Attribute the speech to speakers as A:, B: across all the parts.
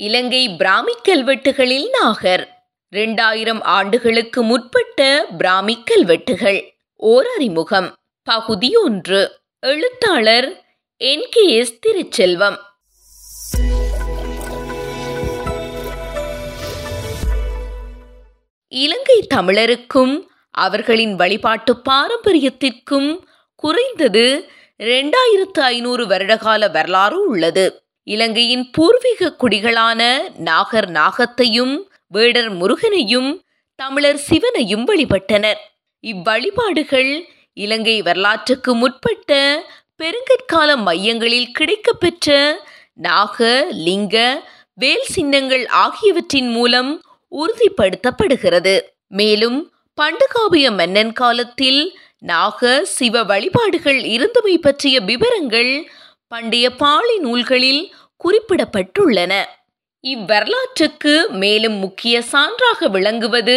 A: இலங்கை பிராமி கல்வெட்டுகளில் நாகர். இரண்டாயிரம் ஆண்டுகளுக்கு முற்பட்ட பிராமி கல்வெட்டுகள். ஓர் அறிமுகம் பகுதி ஒன்று. எழுத்தாளர் N. K. S. Thiruchelvam. Ilankai தமிழருக்கும் அவர்களின் வழிபாட்டு பாரம்பரியத்திற்கும் குறைந்தது இரண்டாயிரத்து ஐநூறு வருடகால வரலாறு உள்ளது. இலங்கையின் பூர்வீக குடிகளான நாகர் நாகத்தையும் வேடர் முருகனையும் தமிழர் சிவனையும் வழிபட்டனர். இவ்வழிபாடுகள் இலங்கை வரலாற்றுக்கு முற்பட்ட பெருங்கற்கால மையங்களில் கிடைக்கப்பெற்ற நாக லிங்க வேல் சின்னங்கள் ஆகியவற்றின் மூலம் உறுதிப்படுத்தப்படுகிறது. மேலும் பண்டுகாவிய மன்னன் காலத்தில் நாக சிவ வழிபாடுகள் இருந்தமை பற்றிய விவரங்கள் பண்டைய பாளி நூல்களில் குறிப்பிடப்பட்டுள்ளன. இவ்வரலாற்றுக்கு மேலும் முக்கிய சான்றாக விளங்குவது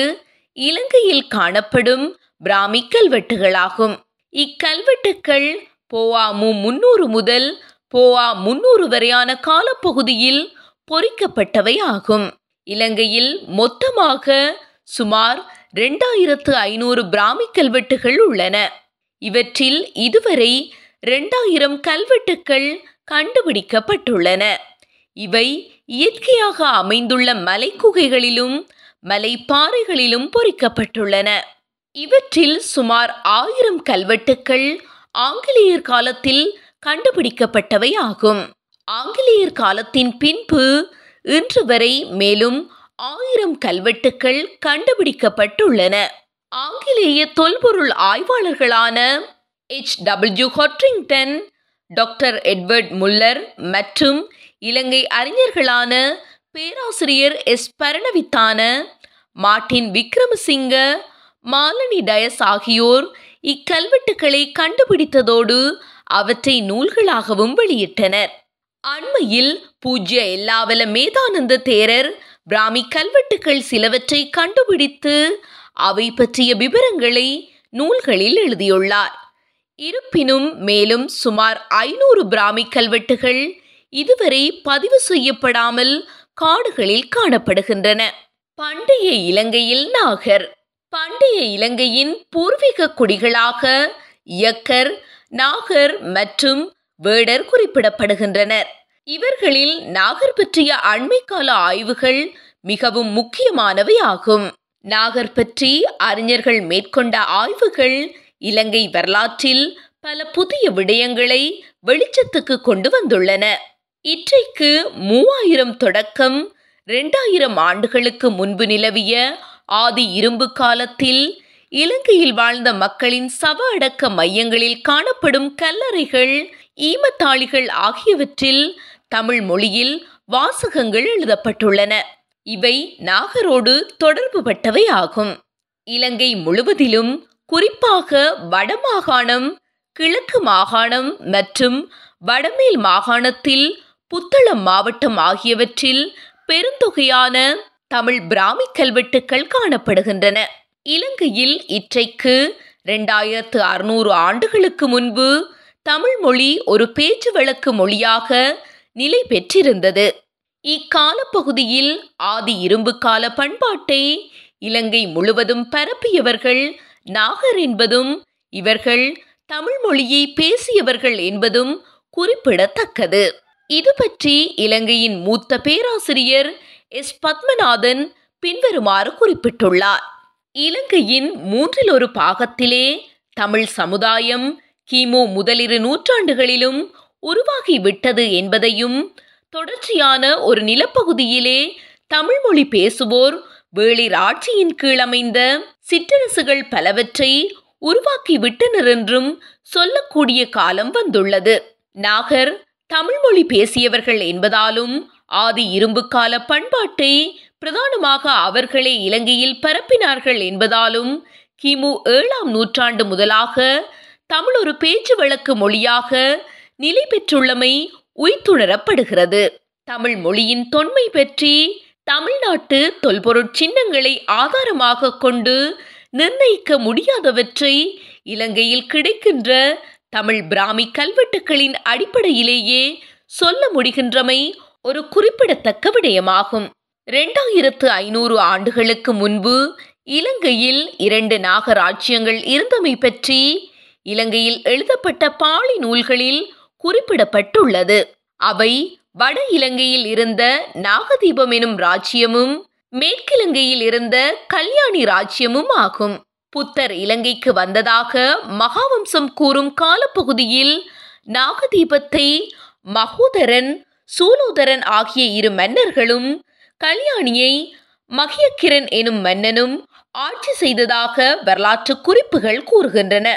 A: இலங்கையில் காணப்படும் பிராமி கல்வெட்டுகளாகும். இக்கல்வெட்டுக்கள் போவா மு முன்னூறு முதல் போவா முன்னூறு வரையான காலப்பகுதியில் பொறிக்கப்பட்டவை ஆகும். இலங்கையில் மொத்தமாக சுமார் இரண்டாயிரத்து ஐநூறு பிராமி கல்வெட்டுகள் உள்ளன. இவற்றில் இதுவரை இரண்டாயிரம் கல்வெட்டுக்கள் கண்டுபிடிக்கப்பட்டுள்ளன. இவை இயற்கையாக அமைந்துள்ள மலைக்குகைகளிலும் மலைப்பாறைகளிலும் பொறிக்கப்பட்டுள்ளன. இவற்றில் சுமார் ஆயிரம் கல்வெட்டுக்கள் ஆங்கிலேயர் காலத்தில் கண்டுபிடிக்கப்பட்டவை ஆகும். ஆங்கிலேயர் காலத்தின் பின்பு இன்று வரை மேலும் ஆயிரம் கல்வெட்டுக்கள் கண்டுபிடிக்கப்பட்டுள்ளன. ஆங்கிலேய தொல்பொருள் ஆய்வாளர்களான H W Codrington doctor Edward Muller மற்றும் இலங்கை அறிஞர்களான பேராசிரியர் எஸ். பரணவித்தான மார்டின் விக்ரமசிங்க மாலனி டயஸ் ஆகியோர் இக்கல்வெட்டுக்களை கண்டுபிடித்ததோடு அவற்றை நூல்களாகவும் வெளியிட்டனர். அண்மையில் பூஜ்ய எல்லாவல மேதானந்த தேரர் பிராமி கல்வெட்டுக்கள் சிலவற்றை கண்டுபிடித்து அவை பற்றிய விவரங்களை நூல்களில் எழுதியுள்ளார். இருப்பினும் மேலும் சுமார் ஐநூறு பிராமி கல்வெட்டுகள் இதுவரை பதிவு செய்யப்படாமல் காடுகளில் காணப்படுகின்றன. பண்டைய இலங்கையில் நாகர். பண்டைய இலங்கையின் பூர்வீக குடிகளாக இயக்கர் நாகர் மற்றும் வேடர் குறிப்பிடப்படுகின்றனர். இவர்களில் நாகர் பற்றிய அண்மைக்கால ஆய்வுகள் மிகவும் முக்கியமானவை ஆகும் நாகர் பற்றி அறிஞர்கள் மேற்கொண்ட ஆய்வுகள் இலங்கை வரலாற்றில் பல புதிய விடயங்களை வெளிச்சத்துக்கு கொண்டு வந்துள்ளன. இற்றைக்கு மூவாயிரம் தொடக்கம் இரண்டாயிரம் ஆண்டுகளுக்கு முன்பு நிலவிய ஆதி இரும்பு காலத்தில் இலங்கையில் வாழ்ந்த மக்களின் சவ அடக்க மையங்களில் காணப்படும் கல்லறைகள் ஈமத்தாளிகள் ஆகியவற்றில் தமிழ் மொழியில் வாசகங்கள் எழுதப்பட்டுள்ளன. இவை நாகரோடு தொடர்பு பட்டவை ஆகும். இலங்கை முழுவதிலும் குறிப்பாக வடமாகாணம் கிழக்கு மாகாணம் மற்றும் வடமேல் மாகாணத்தில் புத்தளம் மாவட்டம் ஆகியவற்றில் பெருந்தொகையான தமிழ் பிராமி கல்வெட்டுக்கள் காணப்படுகின்றன. இலங்கையில் இற்றைக்கு இரண்டாயிரத்து அறுநூறு ஆண்டுகளுக்கு முன்பு தமிழ் மொழி ஒரு பேச்சு வழக்கு மொழியாக நிலை பெற்றிருந்தது. இக்கால பகுதியில் ஆதி இரும்பு கால பண்பாட்டை இலங்கை முழுவதும் பரப்பியவர்கள் நாகர் என்பதும் இவர்கள் தமிழ் மொழியை பேசியவர்கள் என்பதும் குறிப்பிடத்தக்கது. இது பற்றி இலங்கையின் மூத்த பேராசிரியர் எஸ். பத்மநாதன் பின்வருமாறு குறிப்பிட்டுள்ளார். இலங்கையின் மூன்றில் ஒரு பாகத்திலே தமிழ் சமுதாயம் கிமு முதலிரு நூற்றாண்டுகளிலும் உருவாகிவிட்டது என்பதையும் தொடர்ச்சியான ஒரு நிலப்பகுதியிலே தமிழ் மொழி பேசுவோர் வேளிர் ஆட்சியின் கீழமைந்த சிற்றரசுகள் பலவற்றை உருவாக்கி விட்டனர் என்றும் சொல்லக்கூடிய காலம் வந்துள்ளது. நாகர் தமிழ்மொழி பேசியவர்கள் என்பதாலும் ஆதி இரும்பு கால பண்பாட்டை பிரதானமாக அவர்களே இலங்கையில் பரப்பினார்கள் என்பதாலும் கிமு ஏழாம் நூற்றாண்டு முதலாக தமிழ் ஒரு பேச்சு வழக்கு மொழியாக நிலை பெற்றுள்ளமை உய்த்துணரப்படுகிறது. தமிழ் மொழியின் தொன்மை பற்றி தமிழ்நாட்டு தொல்பொருட் சின்னங்களை ஆதாரமாக கொண்டு நிர்ணயிக்க முடியாதவற்றை இலங்கையில் கிடைக்கின்ற தமிழ் பிராமி கல்வெட்டுக்களின் அடிப்படையிலேயே சொல்ல முடிகின்றமை ஒரு குறிப்பிடத்தக்க விடயமாகும். இரண்டாயிரத்து ஐநூறு ஆண்டுகளுக்கு முன்பு இலங்கையில் இரண்டு நாகராஜ்யங்கள் இருந்தமை பற்றி இலங்கையில் எழுதப்பட்ட பாலி நூல்களில் குறிப்பிடப்பட்டுள்ளது. அவை வட இலங்கையில் இருந்த நாகதீபம் எனும் ராஜ்யமும் மேற்கிலங்கையில் இருந்த கல்யாணி ராஜ்யமும் ஆகும். புத்தர் இலங்கைக்கு வந்ததாக மகாவம்சம் கூறும் காலப்பகுதியில் நாகதீபத்தை மகோதரன் சூலோதரன் ஆகிய இரு மன்னர்களும் கல்யாணியை மகியக்கிரன் எனும் மன்னனும் ஆட்சி செய்ததாக வரலாற்று குறிப்புகள் கூறுகின்றன.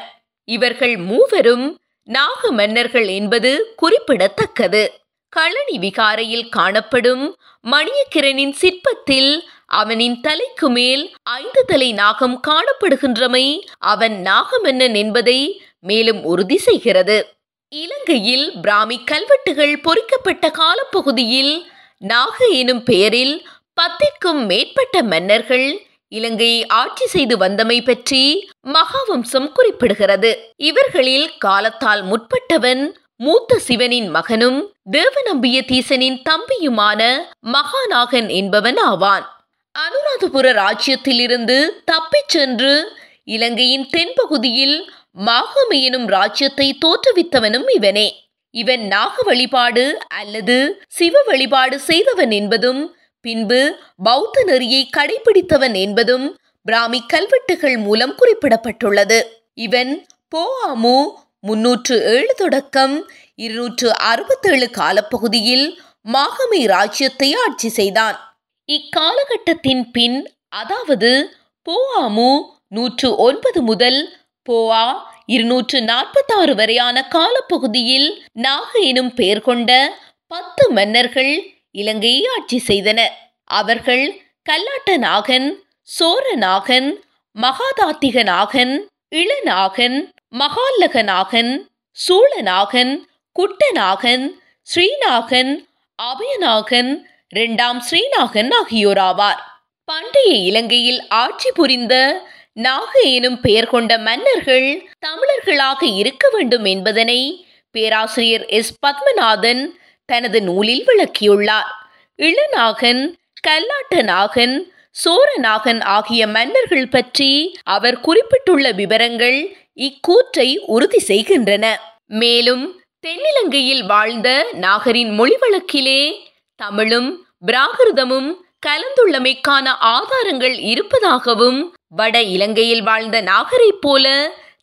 A: இவர்கள் மூவரும் நாக மன்னர்கள் என்பது குறிப்பிடத்தக்கது. களனி விகாரையில் காணப்படும் மணியக்கிரனின் சிற்பத்தில் அவனின் தலைக்கு மேல் ஐந்து தலை நாகம் காணப்படுகின்றமை அவன் நாகமன்னன் என்பதை மேலும் உறுதி செய்கிறது. இலங்கையில் பிராமி கல்வெட்டுகள் பொறிக்கப்பட்ட காலப்பகுதியில் நாக எனும் பெயரில் பத்திற்கும் மேற்பட்ட மன்னர்கள் இலங்கையை ஆட்சி செய்து வந்தமை பற்றி மகாவம்சம் குறிப்பிடுகிறது. இவர்களில் காலத்தால் முற்பட்டவன் மூத்த சிவனின் மகனும் தேவநம்பிய தீசனின் தம்பியுமான மகாநாகன் என்பவன் ஆவான். அனுராதபுர ராஜ்யத்திலிருந்து தப்பிச் சென்று இலங்கையின் தென்பகுதியில் மாகம எனும் ராஜ்யத்தை தோற்றுவித்தவனும் இவனே. இவன் நாக வழிபாடு அல்லது சிவ வழிபாடு செய்தவன் என்பதும் பின்பு பௌத்த நெறியை கடைபிடித்தவன் என்பதும் பிராமி கல்வெட்டுகள் மூலம் குறிப்பிடப்பட்டுள்ளது. இவன் போஆமு முன்னூற்று ஏழு தொடக்கம் இருநூற்று அறுபத்தேழு காலப்பகுதியில் மாகமி ராஜ்யத்தை ஆட்சி செய்தான். இக்காலகட்டத்தின் பின் அதாவது போஆமு நூற்று ஒன்பது முதல் போஆ இருநூற்று நாற்பத்தாறு வரையான காலப்பகுதியில் நாக எனும் பெயர் கொண்ட பத்து மன்னர்கள் இலங்கையை ஆட்சி செய்தனர் அவர்கள் கல்லாட்ட நாகன் சோரநாகன் மகாதாத்திக நாகன் இளநாகன் மகாலகநாகன் நாகன் சூழநாகன் குட்டநாகன் ஸ்ரீநாகன் அபயநாகன் இரண்டாம் ஸ்ரீநாகன் ஆகியோராவார் பண்டைய இலங்கையில் ஆட்சி புரிந்த நாக எனும் பெயர் கொண்ட மன்னர்கள் தமிழர்களாக இருக்க வேண்டும் என்பதனை பேராசிரியர் எஸ். பத்மநாதன் தனது நூலில் விளக்கியுள்ளார். இளநாகன் கல்லாட்ட நாகன் சோரநாகன் ஆகிய மன்னர்கள் பற்றி அவர் குறிப்பிட்டுள்ள விவரங்கள் இக்கூற்றை உறுதி செய்கின்றன. மேலும் தென்னிலங்கையில் வாழ்ந்த நாகரின் மொழி வழக்கிலே தமிழும் பிராகிருதமும் கலந்துள்ளமைக்கான ஆதாரங்கள் இருப்பதாகவும் வட இலங்கையில் வாழ்ந்த நாகரைப் போல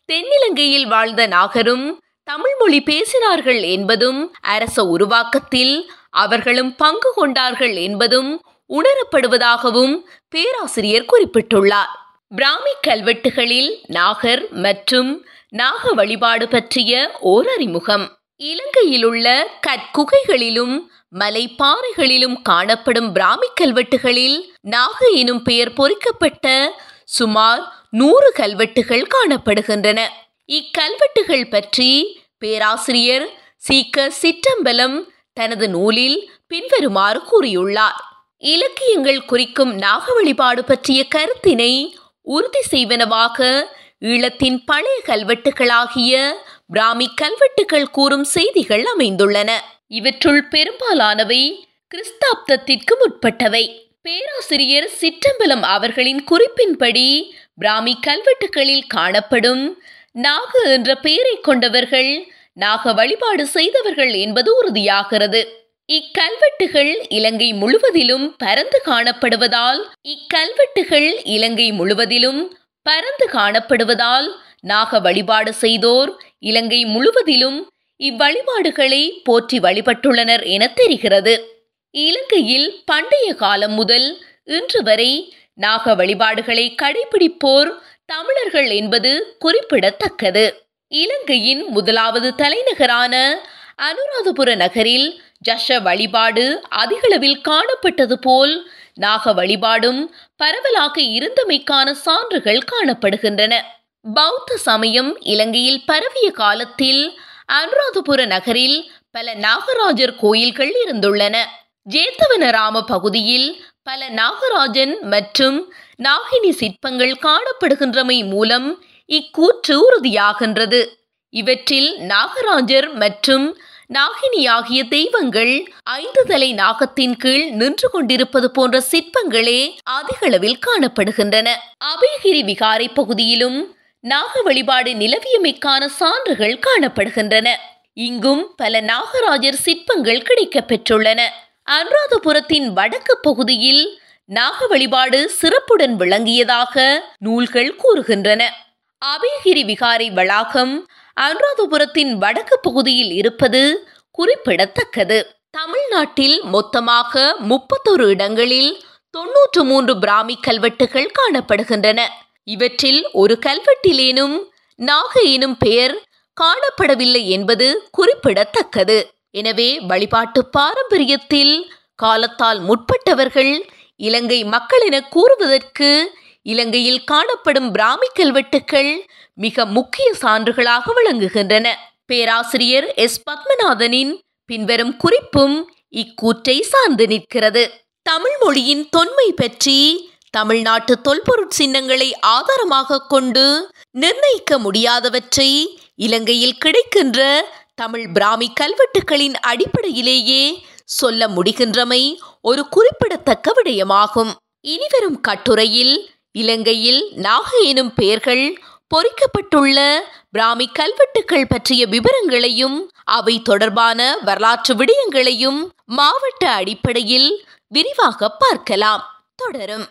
A: தென்னிலங்கையில் வாழ்ந்த நாகரும் தமிழ் மொழி பேசினார்கள் என்பதும் அரச உருவாக்கத்தில் அவர்களும் பங்கு கொண்டார்கள் என்பதும் உணரப்படுவதாகவும் பேராசிரியர் குறிப்பிட்டுள்ளார். பிராமி கல்வெட்டுகளில் நாகர் மற்றும் நாக வழிபாடு பற்றிய ஓரறிமுகம். இலங்கையில் இலங்கையிலுள்ள கற்குகைகளிலும் மலைப்பாறைகளிலும் காணப்படும் பிராமி கல்வெட்டுகளில் நாக எனும் பெயர் பொறிக்கப்பட்ட சுமார் நூறு கல்வெட்டுகள் காணப்படுகின்றன. இக்கல்வெட்டுகள் பற்றி பேராசிரியர் சீக்க சிற்றம்பலம் தனது நூலில் பின்வருமாறு கூறியுள்ளார். இலக்கியங்கள் குறிக்கும் நாக வழிபாடு பற்றிய கருத்தினை உறுதி செய்வனவாக ஈழத்தின் பழைய கல்வெட்டுகளாகிய பிராமி கல்வெட்டுகள் கூறும் செய்திகள் அமைந்துள்ளன. இவற்றுள் பெரும்பாலானவை கிறிஸ்தாப்தத்திற்கு முற்பட்டவை. பேராசிரியர் சிற்றம்பலம் அவர்களின் குறிப்பின்படி பிராமி கல்வெட்டுகளில் காணப்படும் நாக என்ற பெயரை கொண்டவர்கள் நாக வழிபாடு செய்தவர்கள் என்பது உறுதியாகிறது. இக்கல்வெட்டுகள் இலங்கை முழுவதிலும் பரந்து காணப்படுவதால் இக்கல்வெட்டுகள் இலங்கை முழுவதிலும் பரந்து காணப்படுவதால் நாக வழிபாடு செய்தோர் இலங்கை முழுவதிலும் இவ்வழிபாடுகளை போற்றி வழிபட்டுள்ளனர் என தெரிகிறது. இலங்கையில் பண்டைய காலம் முதல் இன்று வரை நாக வழிபாடுகளை கடைபிடிப்போர் தமிழர்கள் என்பது குறிப்பிடத்தக்கது. இலங்கையின் முதலாவது தலைநகரான அனுராதபுர நகரில் ஜஷ வழிபாடு அதிகளவில் காணப்பட்டது போல் நாக வழிபாடும் பரவலாக இருந்தமைக்கான சான்றுகள் காணப்படுகின்றன. பௌத்த சமயம் இலங்கையில் பரவிய காலத்தில் அனுராதபுர நகரில் பல நாகராஜர் கோயில்கள் இருந்துள்ளன. ஜேத்தவனராம பகுதியில் பல நாகராஜன் மற்றும் நாகினி சிற்பங்கள் காணப்படுகின்றமை மூலம் இக்கூற்று உறுதியாகின்றது. இவற்றில் நாகராஜர் மற்றும் நாகினி ஆகிய தெய்வங்கள் ஐந்து தலை நாகத்தின் கீழ் நின்று கொண்டிருப்பது போன்ற சிற்பங்களே அதிகளவில் காணப்படுகின்றன. அபயகிரி விகாரை பகுதியிலும் நாக வழிபாடு நிலவியமைக்கான சான்றுகள் காணப்படுகின்றன. இங்கும் பல நாகராஜர் சிற்பங்கள் கிடைக்கப் பெற்றுள்ளன. அனுராதபுரத்தின் வடக்கு பகுதியில் நாக வழிபாடு சிறப்புடன் விளங்கியதாக நூல்கள் கூறுகின்றன. அபயகிரி விகாரை வளாகம் அனுராதபுரத்தின் வடக்கு பகுதியில் இருப்பது குறிப்பிடத்தக்கது. தமிழ்நாட்டில் மொத்தமாக முப்பத்தொரு இடங்களில் தொன்னூற்று மூன்று பிராமி கல்வெட்டுகள் காணப்படுகின்றன. இவற்றில் ஒரு கல்வெட்டிலேனும் நாக எனும் பெயர் காணப்படவில்லை என்பது குறிப்பிடத்தக்கது. எனவே வழிபாட்டு பாரம்பரியத்தில் காலத்தால் முற்பட்டவர்கள் இலங்கை மக்கள் என கூறுவதற்கு இலங்கையில் காணப்படும் பிராமி கல்வெட்டுக்கள் மிக முக்கிய சான்றுகளாக விளங்குகின்றன. பேராசிரியர் எஸ். பத்மநாதனின் பின்வரும் குறிப்பும் இக்கூற்றை சார்ந்து நிற்கிறது. தமிழ் மொழியின் தொன்மை பற்றி தமிழ்நாட்டு தொல்பொருட் சின்னங்களை ஆதாரமாக கொண்டு நிர்ணயிக்க முடியாதவற்றை இலங்கையில் கிடைக்கின்ற தமிழ் பிராமி கல்வெட்டுகளின் அடிப்படையிலேயே சொல்ல முடிகின்றமை ஒரு குறிப்பிடத்தக்க விடயமாகும். இனிவரும் கட்டுரையில் இலங்கையில் நாக எனும் பெயர்கள் பொறிக்கப்பட்டுள்ள பிராமி கல்வெட்டுக்கள் பற்றிய விவரங்களையும் அவை தொடர்பான வரலாற்று விடயங்களையும் மாவட்ட அடிப்படையில் விரிவாக பார்க்கலாம். தொடரும்.